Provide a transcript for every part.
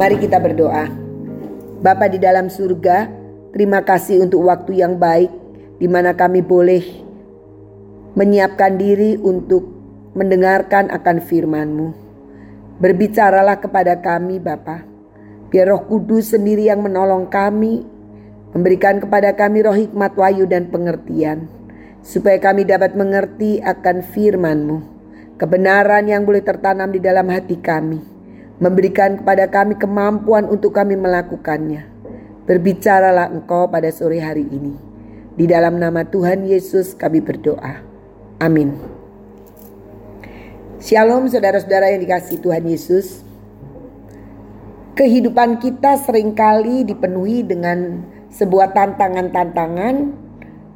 Mari kita berdoa. Bapa di dalam surga, terima kasih untuk waktu yang baik di mana kami boleh menyiapkan diri untuk mendengarkan akan firman-Mu. Berbicaralah kepada kami Bapa. Biar roh kudus sendiri yang menolong kami. Memberikan kepada kami roh hikmat wahyu dan pengertian. Supaya kami dapat mengerti akan firman-Mu. Kebenaran yang boleh tertanam di dalam hati kami memberikan kepada kami kemampuan untuk kami melakukannya. Berbicaralah engkau pada sore hari ini. Di dalam nama Tuhan Yesus kami berdoa. Amin. Shalom saudara-saudara yang dikasih Tuhan Yesus. Kehidupan kita sering kali dipenuhi dengan sebuah tantangan-tantangan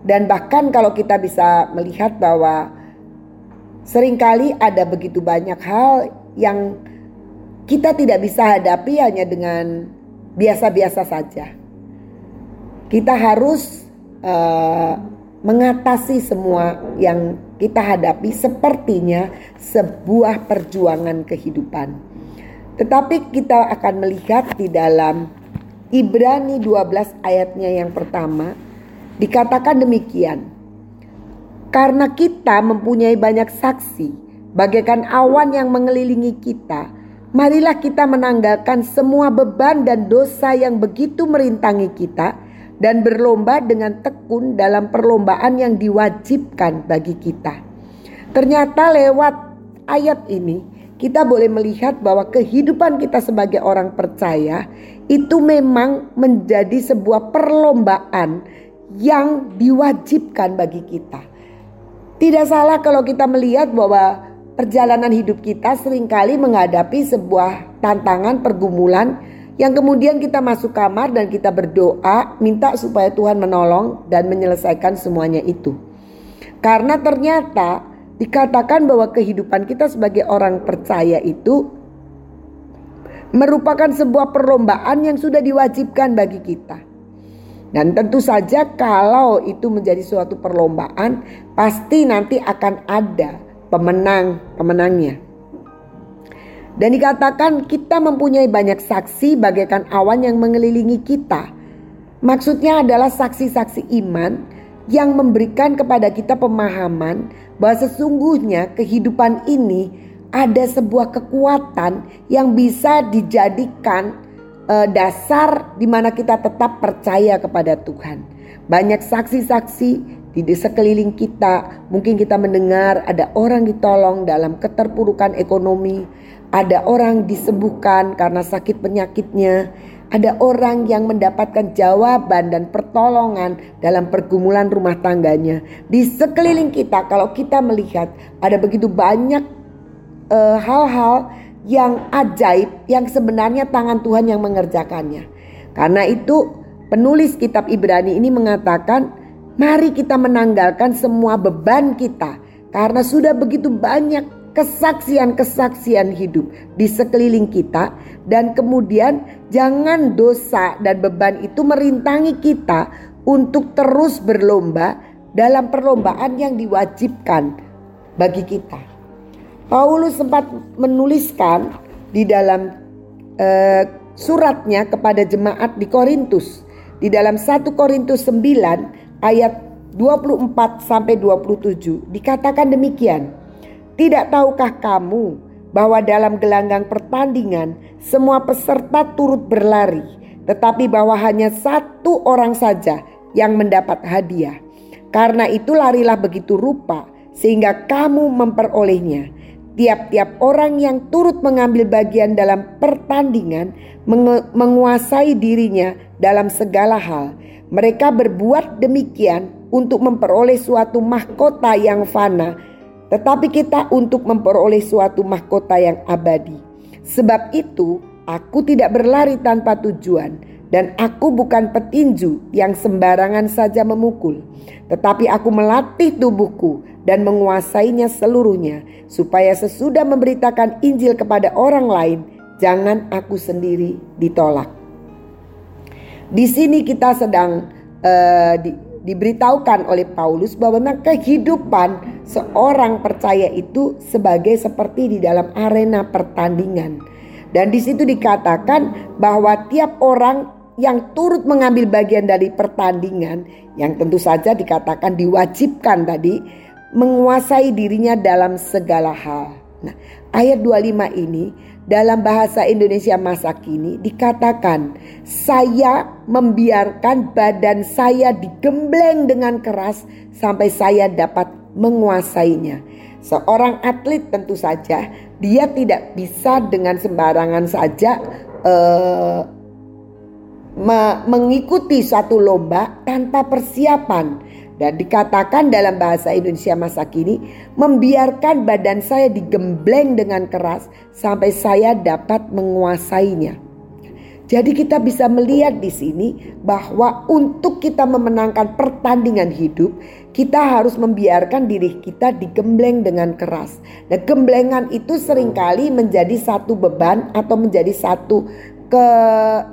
dan bahkan kalau kita bisa melihat bahwa sering kali ada begitu banyak hal yang kita tidak bisa hadapi hanya dengan biasa-biasa saja. Kita harus uh, mengatasi semua yang kita hadapi sepertinya sebuah perjuangan kehidupan. Tetapi kita akan melihat di dalam Ibrani 12 ayatnya yang pertama dikatakan demikian. Karena kita mempunyai banyak saksi bagaikan awan yang mengelilingi kita, Marilah kita menanggalkan semua beban dan dosa yang begitu merintangi kita dan berlomba dengan tekun dalam perlombaan yang diwajibkan bagi kita. Ternyata lewat ayat ini kita boleh melihat bahwa kehidupan kita sebagai orang percaya itu memang menjadi sebuah perlombaan yang diwajibkan bagi kita. Tidak salah kalau kita melihat bahwa perjalanan hidup kita sering kali menghadapi sebuah tantangan pergumulan yang kemudian kita masuk kamar dan kita berdoa minta supaya Tuhan menolong dan menyelesaikan semuanya itu. Karena ternyata dikatakan bahwa kehidupan kita sebagai orang percaya itu merupakan sebuah perlombaan yang sudah diwajibkan bagi kita. Dan tentu saja kalau itu menjadi suatu perlombaan pasti nanti akan ada pemenang-pemenangnya. Dan dikatakan kita mempunyai banyak saksi bagaikan awan yang mengelilingi kita. Maksudnya adalah saksi-saksi iman yang memberikan kepada kita pemahaman bahwa sesungguhnya kehidupan ini ada sebuah kekuatan yang bisa dijadikan uh, dasar di mana kita tetap percaya kepada Tuhan. Banyak saksi-saksi di sekeliling kita. Mungkin kita mendengar ada orang ditolong dalam keterpurukan ekonomi, ada orang disembuhkan karena sakit penyakitnya, ada orang yang mendapatkan jawaban dan pertolongan dalam pergumulan rumah tangganya. Di sekeliling kita, kalau kita melihat ada begitu banyak eh, hal-hal uh, yang ajaib yang sebenarnya tangan Tuhan yang mengerjakannya. Karena itu penulis kitab Ibrani ini mengatakan Mari kita menanggalkan semua beban kita karena sudah begitu banyak kesaksian-kesaksian hidup di sekeliling kita dan kemudian jangan dosa dan beban itu merintangi kita untuk terus berlomba dalam perlombaan yang diwajibkan bagi kita. Paulus sempat menuliskan di dalam uh, suratnya kepada jemaat di Korintus di dalam 1 Korintus 9 ayat 24 sampai 27 dikatakan demikian. Tidak tahukah kamu bahwa dalam gelanggang pertandingan semua peserta turut berlari, tetapi bahwa hanya satu orang saja yang mendapat hadiah. Karena itu larilah begitu rupa sehingga kamu memperolehnya. Tiap-tiap orang yang turut mengambil bagian dalam pertandingan menguasai dirinya dalam segala hal. Mereka berbuat demikian untuk memperoleh suatu mahkota yang fana, tetapi kita untuk memperoleh suatu mahkota yang abadi. Sebab itu, aku tidak berlari tanpa tujuan, dan aku bukan petinju yang sembarangan saja memukul, tetapi aku melatih tubuhku dan menguasainya seluruhnya, supaya sesudah memberitakan Injil kepada orang lain, jangan aku sendiri ditolak. Di sini kita sedang uh, di, diberitahukan oleh Paulus bahwa memang kehidupan seorang percaya itu sebagai seperti di dalam arena pertandingan. Dan di situ dikatakan bahwa tiap orang yang turut mengambil bagian dari pertandingan yang tentu saja dikatakan diwajibkan tadi menguasai dirinya dalam segala hal. Nah, ayat 25 ini dalam bahasa Indonesia masa kini dikatakan saya membiarkan badan saya digembleng dengan keras sampai saya dapat menguasainya. Seorang atlet tentu saja dia tidak bisa dengan sembarangan saja me mengikuti suatu lomba tanpa persiapan. Dan dikatakan dalam bahasa Indonesia masa kini membiarkan badan saya digembleng dengan keras sampai saya dapat menguasainya. Jadi kita bisa melihat di sini bahwa untuk kita memenangkan pertandingan hidup, kita harus membiarkan diri kita digembleng dengan keras. Nah, gemblengan itu sering kali menjadi satu beban atau menjadi satu ke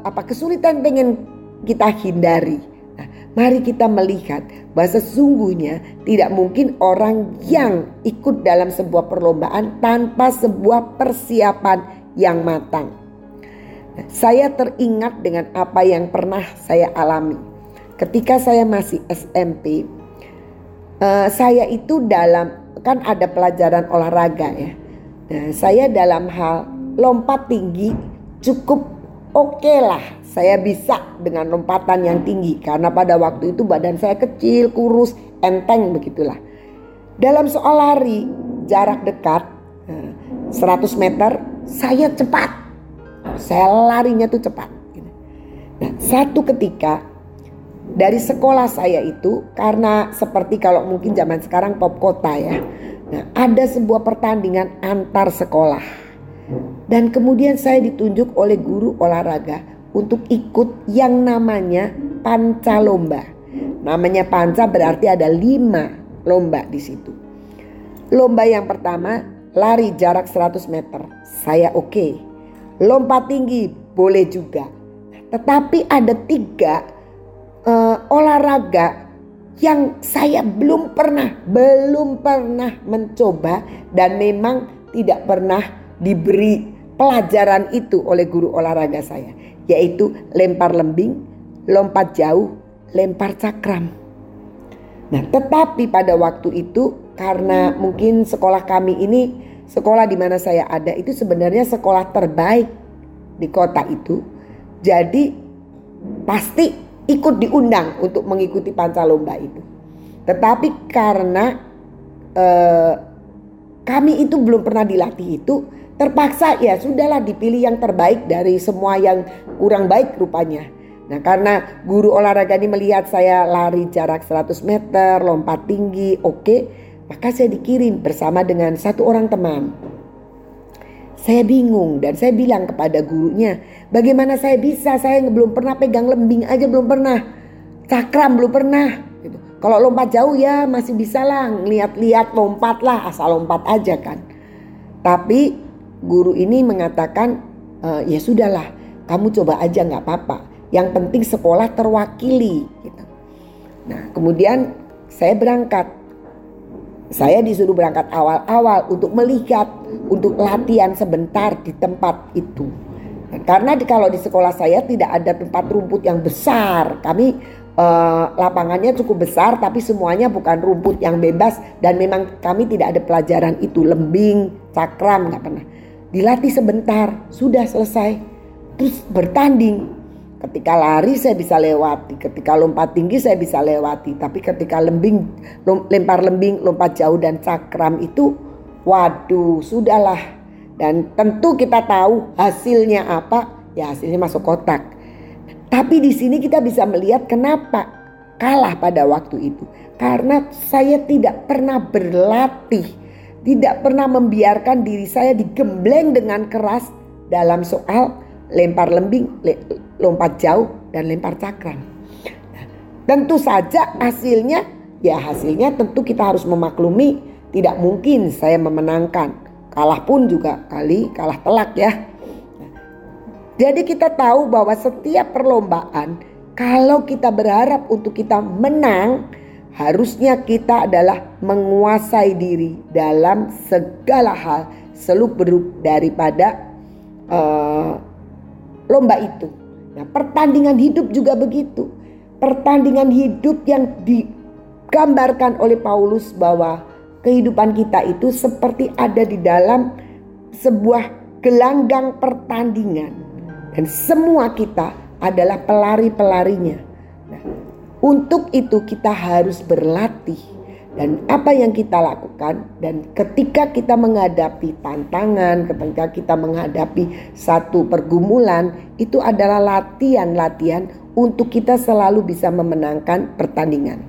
apa kesulitan pengen kita hindari. Mari kita melihat bahwa sesungguhnya tidak mungkin orang yang ikut dalam sebuah perlombaan tanpa sebuah persiapan yang matang. Saya teringat dengan apa yang pernah saya alami ketika saya masih SMP. Eh, saya itu dalam kan ada pelajaran olahraga ya. Nah, saya dalam hal lompat tinggi cukup oke okay lah. Saya bisa dengan lompatan yang tinggi karena pada waktu itu badan saya kecil, kurus, enteng begitulah. Dalam soal lari jarak dekat 100 eh, meter saya cepat saya larinya tuh cepat. Nah, satu ketika dari sekolah saya itu karena seperti kalau mungkin zaman sekarang pop kota ya. Nah, ada sebuah pertandingan antar sekolah. Dan kemudian saya ditunjuk oleh guru olahraga untuk ikut yang namanya panca lomba. Namanya panca berarti ada lima lomba di situ. Lomba yang pertama lari jarak 100 meter. Saya oke. Okay lompat tinggi boleh juga. Tetapi ada tiga uh, olahraga yang saya belum pernah, belum pernah mencoba dan memang tidak pernah diberi pelajaran itu oleh guru olahraga saya, yaitu lempar lembing, lompat jauh, lempar cakram. Nah, tetapi pada waktu itu karena mungkin sekolah kami ini sekolah di mana saya ada itu sebenarnya sekolah terbaik di kota itu. Jadi pasti ikut diundang untuk mengikuti panca-lomba itu. Tetapi karena eh, kami itu belum pernah dilatih itu, terpaksa ya sudahlah dipilih yang terbaik dari semua yang kurang baik rupanya. Nah karena guru olahraga ini melihat saya lari jarak 100 meter, lompat tinggi, oke. Okay, maka saya dikirim bersama dengan satu orang teman. Saya bingung dan saya bilang kepada gurunya, bagaimana saya bisa? Saya belum pernah pegang lembing aja belum pernah. Cakram belum pernah. Gitu. Kalau lompat jauh ya masih bisa lah, lihat-lihat lompat lah, asal lompat aja kan. Tapi guru ini mengatakan, e, ya sudahlah, kamu coba aja nggak apa-apa. Yang penting sekolah terwakili. Gitu. Nah kemudian saya berangkat saya disuruh berangkat awal-awal untuk melihat, untuk latihan sebentar di tempat itu. Karena di, kalau di sekolah saya tidak ada tempat rumput yang besar. Kami eh, lapangannya cukup besar tapi semuanya bukan rumput yang bebas dan memang kami tidak ada pelajaran itu lembing, cakram nggak pernah. Dilatih sebentar, sudah selesai. Terus bertanding Ketika lari saya bisa lewati, ketika lompat tinggi saya bisa lewati, tapi ketika lembing, lempar lembing, lompat jauh dan cakram itu, waduh, sudahlah. Dan tentu kita tahu hasilnya apa, ya hasilnya masuk kotak. Tapi di sini kita bisa melihat kenapa kalah pada waktu itu. Karena saya tidak pernah berlatih, tidak pernah membiarkan diri saya digembleng dengan keras dalam soal lempar lembing, lompat jauh dan lempar cakram. tentu saja hasilnya ya hasilnya tentu kita harus memaklumi tidak mungkin saya memenangkan. Kalah pun juga kali kalah telak ya. Jadi kita tahu bahwa setiap perlombaan kalau kita berharap untuk kita menang harusnya kita adalah menguasai diri dalam segala hal seluk beluk daripada uh, lomba itu. Nah, pertandingan hidup juga begitu. Pertandingan hidup yang digambarkan oleh Paulus bahwa kehidupan kita itu seperti ada di dalam sebuah gelanggang pertandingan dan semua kita adalah pelari-pelarinya. Nah, untuk itu kita harus berlatih dan apa yang kita lakukan dan ketika kita menghadapi tantangan, ketika kita menghadapi satu pergumulan, itu adalah latihan-latihan untuk kita selalu bisa memenangkan pertandingan.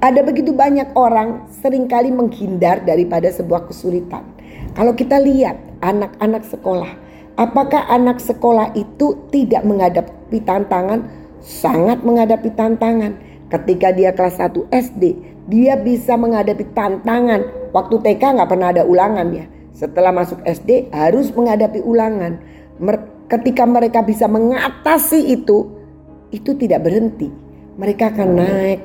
Ada begitu banyak orang sering kali menghindar daripada sebuah kesulitan. Kalau kita lihat anak-anak sekolah, apakah anak sekolah itu tidak menghadapi tantangan? Sangat menghadapi tantangan Ketika dia kelas 1 SD, dia bisa menghadapi tantangan. Waktu TK nggak pernah ada ulangan ya. Setelah masuk SD harus menghadapi ulangan. Ketika mereka bisa mengatasi itu, itu tidak berhenti. Mereka akan naik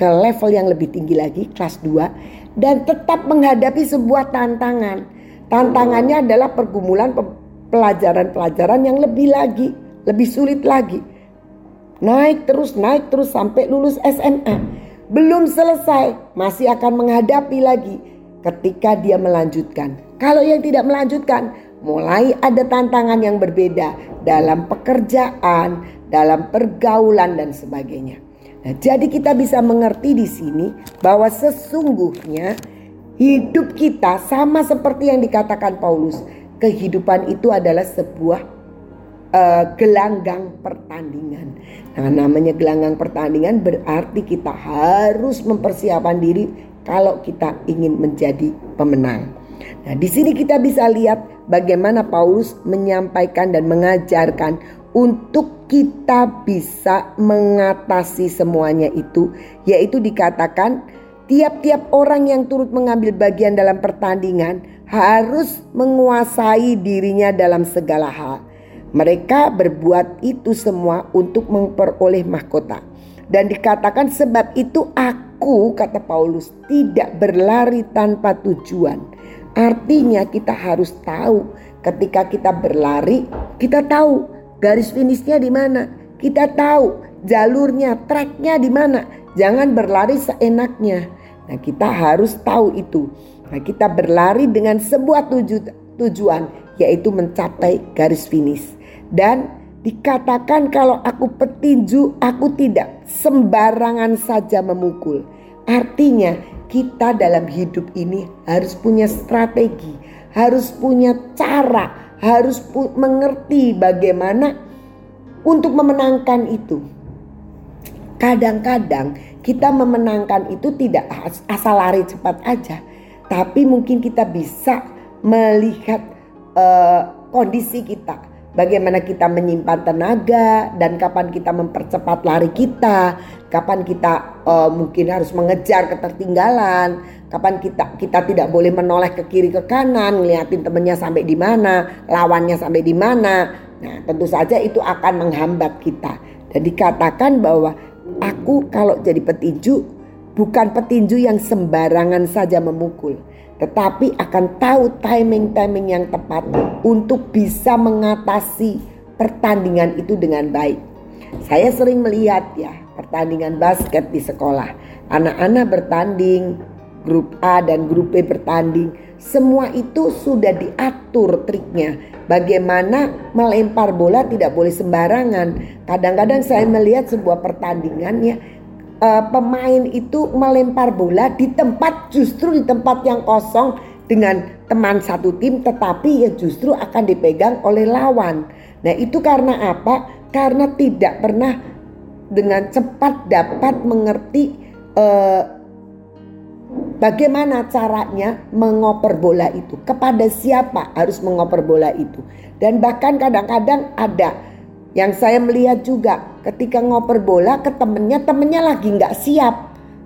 ke level yang lebih tinggi lagi, kelas 2. Dan tetap menghadapi sebuah tantangan. Tantangannya adalah pergumulan pelajaran-pelajaran yang lebih lagi, lebih sulit lagi Naik terus, naik terus sampai lulus SMA. Belum selesai, masih akan menghadapi lagi ketika dia melanjutkan. Kalau yang tidak melanjutkan, mulai ada tantangan yang berbeda dalam pekerjaan, dalam pergaulan dan sebagainya. Nah, jadi kita bisa mengerti di sini bahwa sesungguhnya hidup kita sama seperti yang dikatakan Paulus, kehidupan itu adalah sebuah uh, gelanggang pertandingan. Nah, namanya gelanggang pertandingan berarti kita harus mempersiapkan diri kalau kita ingin menjadi pemenang. Nah, di sini kita bisa lihat bagaimana Paulus menyampaikan dan mengajarkan untuk kita bisa mengatasi semuanya itu, yaitu dikatakan tiap-tiap orang yang turut mengambil bagian dalam pertandingan harus menguasai dirinya dalam segala hal. Mereka berbuat itu semua untuk memperoleh mahkota. Dan dikatakan sebab itu aku kata Paulus tidak berlari tanpa tujuan. Artinya kita harus tahu ketika kita berlari, kita tahu garis finishnya di mana. Kita tahu jalurnya, tracknya di mana. Jangan berlari seenaknya. Nah kita harus tahu itu. Nah kita berlari dengan sebuah tuju, tujuan yaitu mencapai garis finish. Dan dikatakan kalau aku petinju aku tidak sembarangan saja memukul. Artinya kita dalam hidup ini harus punya strategi, harus punya cara, harus pu mengerti bagaimana untuk memenangkan itu. Kadang-kadang kita memenangkan itu tidak asal lari cepat aja, tapi mungkin kita bisa melihat uh, kondisi kita bagaimana kita menyimpan tenaga dan kapan kita mempercepat lari kita, kapan kita uh, mungkin harus mengejar ketertinggalan, kapan kita kita tidak boleh menoleh ke kiri ke kanan, ngeliatin temennya sampai di mana, lawannya sampai di mana. Nah, tentu saja itu akan menghambat kita. Dan dikatakan bahwa aku kalau jadi petinju bukan petinju yang sembarangan saja memukul tetapi akan tahu timing-timing yang tepat untuk bisa mengatasi pertandingan itu dengan baik. Saya sering melihat ya pertandingan basket di sekolah. Anak-anak bertanding, grup A dan grup B bertanding. Semua itu sudah diatur triknya. Bagaimana melempar bola tidak boleh sembarangan. Kadang-kadang saya melihat sebuah pertandingannya uh, pemain itu melempar bola di tempat justru di tempat yang kosong dengan teman satu tim tetapi ya justru akan dipegang oleh lawan. Nah, itu karena apa? Karena tidak pernah dengan cepat dapat mengerti uh, bagaimana caranya mengoper bola itu, kepada siapa harus mengoper bola itu. Dan bahkan kadang-kadang ada yang saya melihat juga ketika ngoper bola ke temennya, temennya lagi nggak siap.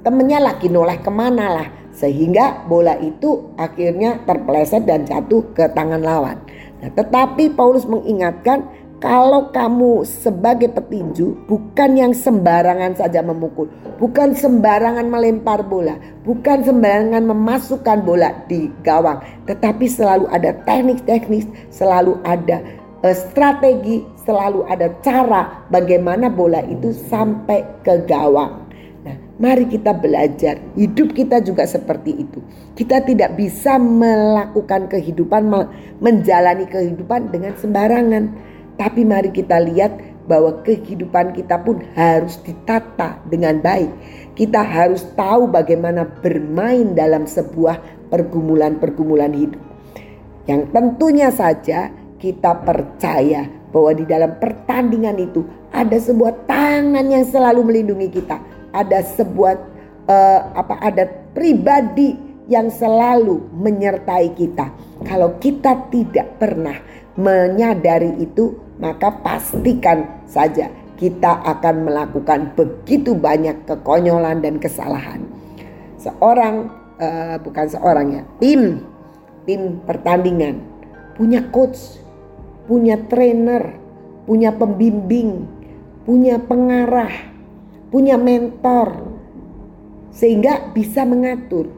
Temennya lagi noleh ke mana lah. Sehingga bola itu akhirnya terpeleset dan jatuh ke tangan lawan. Nah, tetapi Paulus mengingatkan kalau kamu sebagai petinju bukan yang sembarangan saja memukul, bukan sembarangan melempar bola, bukan sembarangan memasukkan bola di gawang, tetapi selalu ada teknik-teknik, selalu ada strategi, selalu ada cara bagaimana bola itu sampai ke gawang. Nah, mari kita belajar. Hidup kita juga seperti itu. Kita tidak bisa melakukan kehidupan, menjalani kehidupan dengan sembarangan tapi mari kita lihat bahwa kehidupan kita pun harus ditata dengan baik. Kita harus tahu bagaimana bermain dalam sebuah pergumulan-pergumulan hidup. Yang tentunya saja kita percaya bahwa di dalam pertandingan itu ada sebuah tangan yang selalu melindungi kita. Ada sebuah uh, apa ada pribadi yang selalu menyertai kita. Kalau kita tidak pernah menyadari itu, maka pastikan saja kita akan melakukan begitu banyak kekonyolan dan kesalahan. Seorang uh, bukan seorang ya, tim tim pertandingan punya coach, punya trainer, punya pembimbing, punya pengarah, punya mentor sehingga bisa mengatur.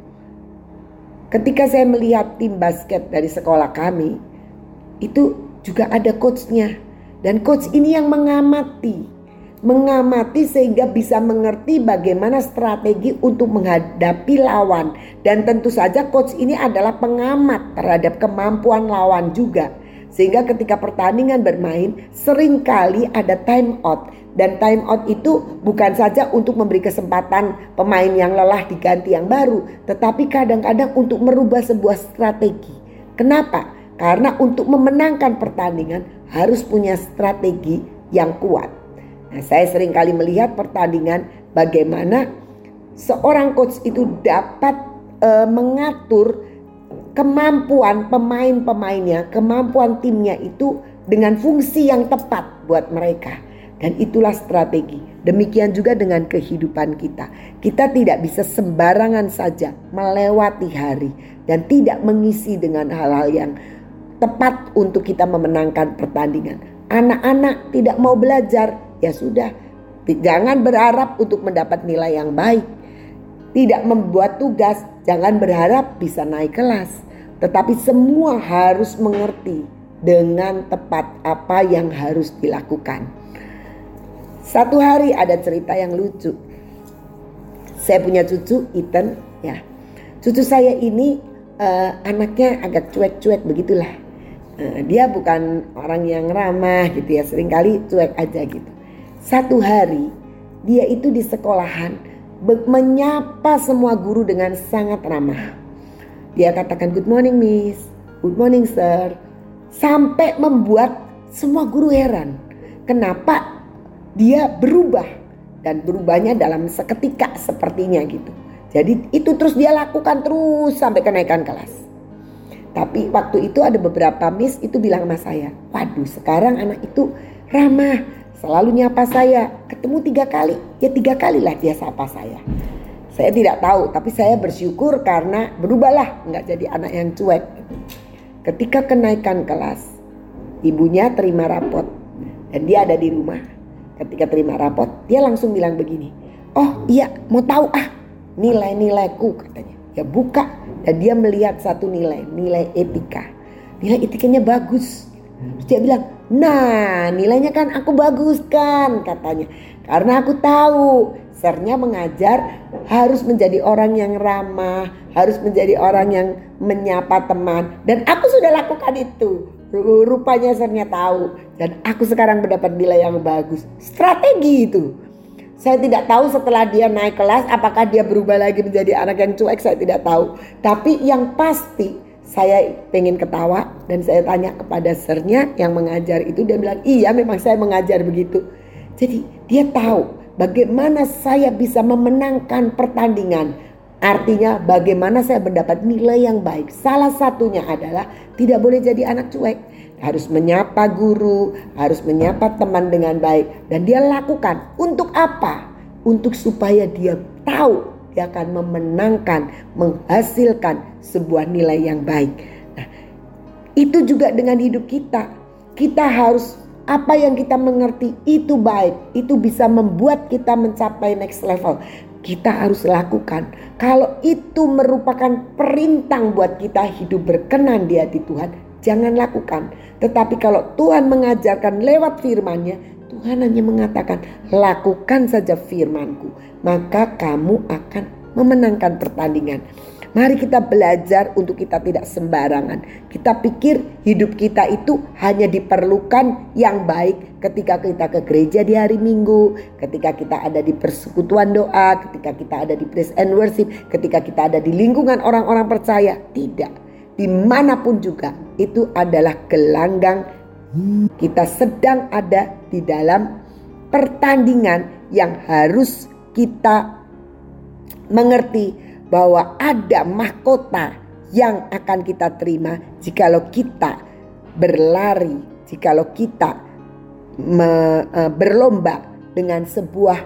Ketika saya melihat tim basket dari sekolah kami, itu juga ada coachnya. Dan coach ini yang mengamati. Mengamati sehingga bisa mengerti bagaimana strategi untuk menghadapi lawan. Dan tentu saja coach ini adalah pengamat terhadap kemampuan lawan juga. Sehingga ketika pertandingan bermain sering kali ada time out. Dan time out itu bukan saja untuk memberi kesempatan pemain yang lelah diganti yang baru. Tetapi kadang-kadang untuk merubah sebuah strategi. Kenapa? Karena untuk memenangkan pertandingan harus punya strategi yang kuat. Nah, saya sering kali melihat pertandingan bagaimana seorang coach itu dapat e, mengatur kemampuan pemain-pemainnya, kemampuan timnya itu dengan fungsi yang tepat buat mereka. Dan itulah strategi. Demikian juga dengan kehidupan kita. Kita tidak bisa sembarangan saja melewati hari dan tidak mengisi dengan hal-hal yang tepat untuk kita memenangkan pertandingan. Anak-anak tidak mau belajar, ya sudah. Jangan berharap untuk mendapat nilai yang baik. Tidak membuat tugas, jangan berharap bisa naik kelas. Tetapi semua harus mengerti dengan tepat apa yang harus dilakukan. Satu hari ada cerita yang lucu. Saya punya cucu Ethan ya. Cucu saya ini uh, anaknya agak cuek-cuek begitulah Nah, dia bukan orang yang ramah gitu ya, sering kali cuek aja gitu. Satu hari dia itu di sekolahan menyapa semua guru dengan sangat ramah. Dia katakan good morning miss, good morning sir. Sampai membuat semua guru heran. Kenapa dia berubah dan berubahnya dalam seketika sepertinya gitu. Jadi itu terus dia lakukan terus sampai kenaikan kelas. Tapi waktu itu ada beberapa miss itu bilang sama saya, waduh sekarang anak itu ramah, selalu nyapa saya, ketemu tiga kali, ya tiga kali lah dia sapa saya. Saya tidak tahu, tapi saya bersyukur karena berubahlah, nggak jadi anak yang cuek. Ketika kenaikan kelas, ibunya terima rapot dan dia ada di rumah. Ketika terima rapot, dia langsung bilang begini, oh iya mau tahu ah nilai-nilaiku katanya. Ya buka dan dia melihat satu nilai, nilai etika. Nilai etikanya bagus. Terus dia bilang, nah nilainya kan aku bagus kan katanya. Karena aku tahu sernya mengajar harus menjadi orang yang ramah, harus menjadi orang yang menyapa teman. Dan aku sudah lakukan itu. Rupanya sernya tahu. Dan aku sekarang mendapat nilai yang bagus. Strategi itu. Saya tidak tahu setelah dia naik kelas apakah dia berubah lagi menjadi anak yang cuek saya tidak tahu. Tapi yang pasti saya pengen ketawa dan saya tanya kepada sernya yang mengajar itu dia bilang iya memang saya mengajar begitu. Jadi dia tahu bagaimana saya bisa memenangkan pertandingan. Artinya bagaimana saya mendapat nilai yang baik. Salah satunya adalah tidak boleh jadi anak cuek harus menyapa guru, harus menyapa teman dengan baik dan dia lakukan untuk apa? Untuk supaya dia tahu dia akan memenangkan, menghasilkan sebuah nilai yang baik. Nah, itu juga dengan hidup kita. Kita harus apa yang kita mengerti itu baik, itu bisa membuat kita mencapai next level. Kita harus lakukan. Kalau itu merupakan perintah buat kita hidup berkenan di hati Tuhan, jangan lakukan. Tetapi kalau Tuhan mengajarkan lewat firman-Nya, Tuhan hanya mengatakan, lakukan saja firmanku, maka kamu akan memenangkan pertandingan. Mari kita belajar untuk kita tidak sembarangan. Kita pikir hidup kita itu hanya diperlukan yang baik ketika kita ke gereja di hari Minggu, ketika kita ada di persekutuan doa, ketika kita ada di praise and worship, ketika kita ada di lingkungan orang-orang percaya. Tidak. Di mana pun juga itu adalah gelanggang kita sedang ada di dalam pertandingan yang harus kita mengerti bahwa ada mahkota yang akan kita terima jikalau kita berlari, jikalau kita me, uh, berlomba dengan sebuah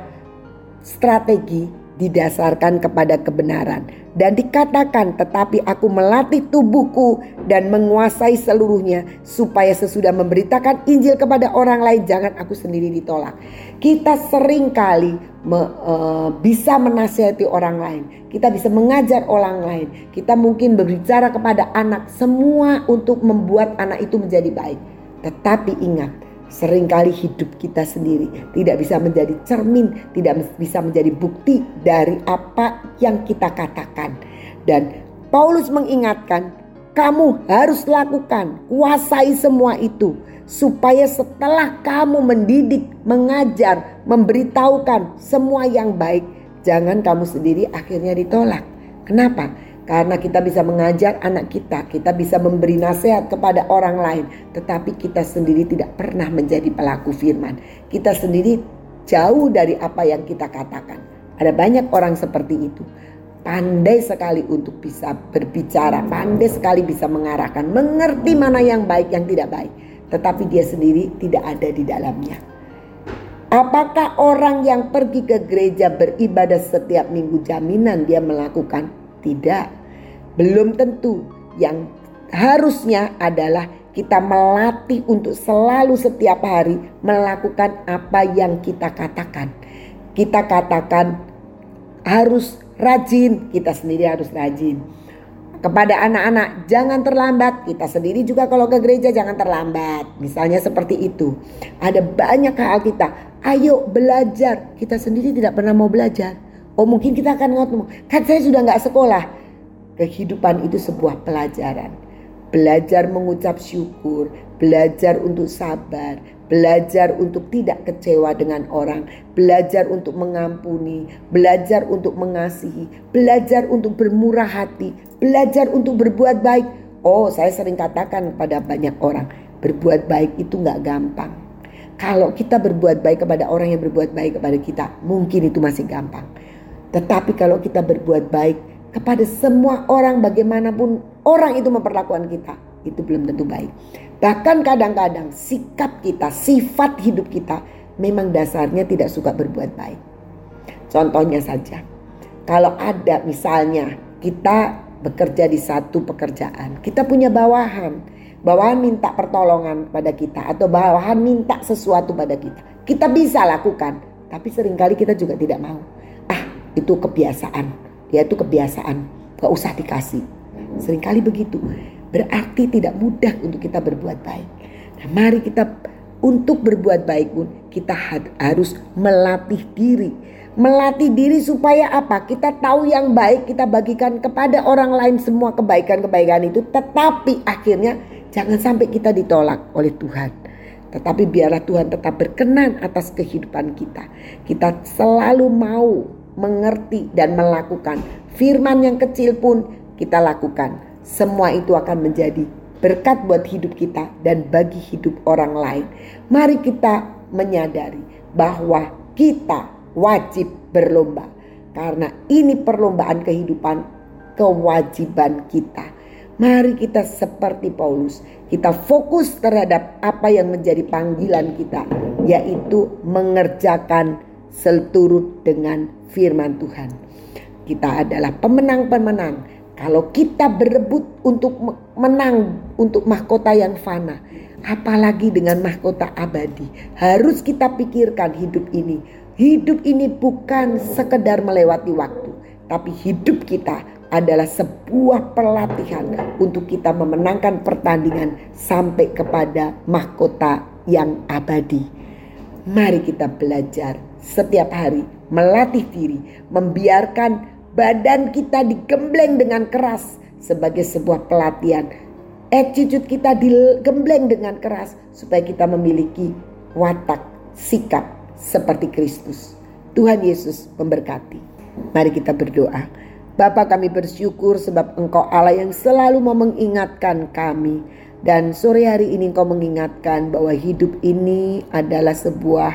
strategi didasarkan kepada kebenaran dan dikatakan tetapi aku melatih tubuhku dan menguasai seluruhnya supaya sesudah memberitakan Injil kepada orang lain jangan aku sendiri ditolak. Kita sering kali me, uh, bisa menasihati orang lain, kita bisa mengajar orang lain, kita mungkin berbicara kepada anak semua untuk membuat anak itu menjadi baik. Tetapi ingat, Seringkali hidup kita sendiri tidak bisa menjadi cermin, tidak bisa menjadi bukti dari apa yang kita katakan. Dan Paulus mengingatkan, kamu harus lakukan, kuasai semua itu supaya setelah kamu mendidik, mengajar, memberitahukan semua yang baik, jangan kamu sendiri akhirnya ditolak. Kenapa? Karena kita bisa mengajar anak kita, kita bisa memberi nasihat kepada orang lain, tetapi kita sendiri tidak pernah menjadi pelaku firman. Kita sendiri jauh dari apa yang kita katakan. Ada banyak orang seperti itu. Pandai sekali untuk bisa berbicara, pandai sekali bisa mengarahkan, mengerti mana yang baik, yang tidak baik. Tetapi dia sendiri tidak ada di dalamnya. Apakah orang yang pergi ke gereja beribadah setiap minggu jaminan dia melakukan? Tidak. Belum tentu yang harusnya adalah kita melatih untuk selalu setiap hari melakukan apa yang kita katakan. Kita katakan harus rajin, kita sendiri harus rajin. Kepada anak-anak jangan terlambat, kita sendiri juga kalau ke gereja jangan terlambat. Misalnya seperti itu. Ada banyak hal kita, ayo belajar. Kita sendiri tidak pernah mau belajar. Oh mungkin kita akan ngomong, kan saya sudah nggak sekolah. Kehidupan itu sebuah pelajaran. Belajar mengucap syukur, belajar untuk sabar, belajar untuk tidak kecewa dengan orang, belajar untuk mengampuni, belajar untuk mengasihi, belajar untuk bermurah hati, belajar untuk berbuat baik. Oh, saya sering katakan kepada banyak orang, berbuat baik itu nggak gampang. Kalau kita berbuat baik kepada orang yang berbuat baik kepada kita, mungkin itu masih gampang. Tetapi kalau kita berbuat baik kepada semua orang bagaimanapun orang itu memperlakukan kita itu belum tentu baik. Bahkan kadang-kadang sikap kita, sifat hidup kita memang dasarnya tidak suka berbuat baik. Contohnya saja, kalau ada misalnya kita bekerja di satu pekerjaan, kita punya bawahan, bawahan minta pertolongan pada kita atau bawahan minta sesuatu pada kita. Kita bisa lakukan, tapi sering kali kita juga tidak mau. Ah, itu kebiasaan dia itu kebiasaan, gak usah dikasih. Seringkali begitu. Berarti tidak mudah untuk kita berbuat baik. Nah, mari kita untuk berbuat baik pun kita harus melatih diri. Melatih diri supaya apa? Kita tahu yang baik kita bagikan kepada orang lain semua kebaikan-kebaikan itu. Tetapi akhirnya jangan sampai kita ditolak oleh Tuhan. Tetapi biarlah Tuhan tetap berkenan atas kehidupan kita. Kita selalu mau mengerti dan melakukan. Firman yang kecil pun kita lakukan. Semua itu akan menjadi berkat buat hidup kita dan bagi hidup orang lain. Mari kita menyadari bahwa kita wajib berlomba karena ini perlombaan kehidupan kewajiban kita. Mari kita seperti Paulus, kita fokus terhadap apa yang menjadi panggilan kita, yaitu mengerjakan seturut dengan firman Tuhan. Kita adalah pemenang-pemenang Kalau kita berebut untuk menang untuk mahkota yang fana, apalagi dengan mahkota abadi. Harus kita pikirkan hidup ini. Hidup ini bukan sekedar melewati waktu, tapi hidup kita adalah sebuah pelatihan untuk kita memenangkan pertandingan sampai kepada mahkota yang abadi. Mari kita belajar setiap hari melatih diri, membiarkan badan kita digembleng dengan keras sebagai sebuah pelatihan. Attitude kita digembleng dengan keras supaya kita memiliki watak, sikap seperti Kristus. Tuhan Yesus memberkati. Mari kita berdoa. Bapa kami bersyukur sebab Engkau Allah yang selalu mau mengingatkan kami. Dan sore hari ini Engkau mengingatkan bahwa hidup ini adalah sebuah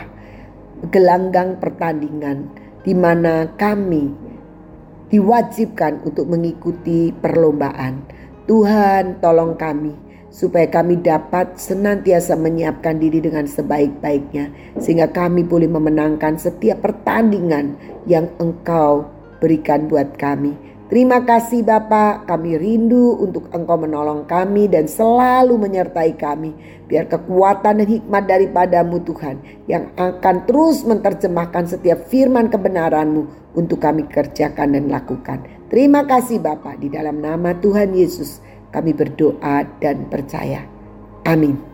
gelanggang pertandingan di mana kami diwajibkan untuk mengikuti perlombaan. Tuhan, tolong kami supaya kami dapat senantiasa menyiapkan diri dengan sebaik-baiknya, sehingga kami boleh memenangkan setiap pertandingan yang Engkau berikan buat kami. Terima kasih Bapak, kami rindu untuk Engkau menolong kami dan selalu menyertai kami. Biar kekuatan dan hikmat daripadamu Tuhan yang akan terus menerjemahkan setiap firman kebenaranmu untuk kami kerjakan dan lakukan. Terima kasih Bapak, di dalam nama Tuhan Yesus kami berdoa dan percaya. Amin.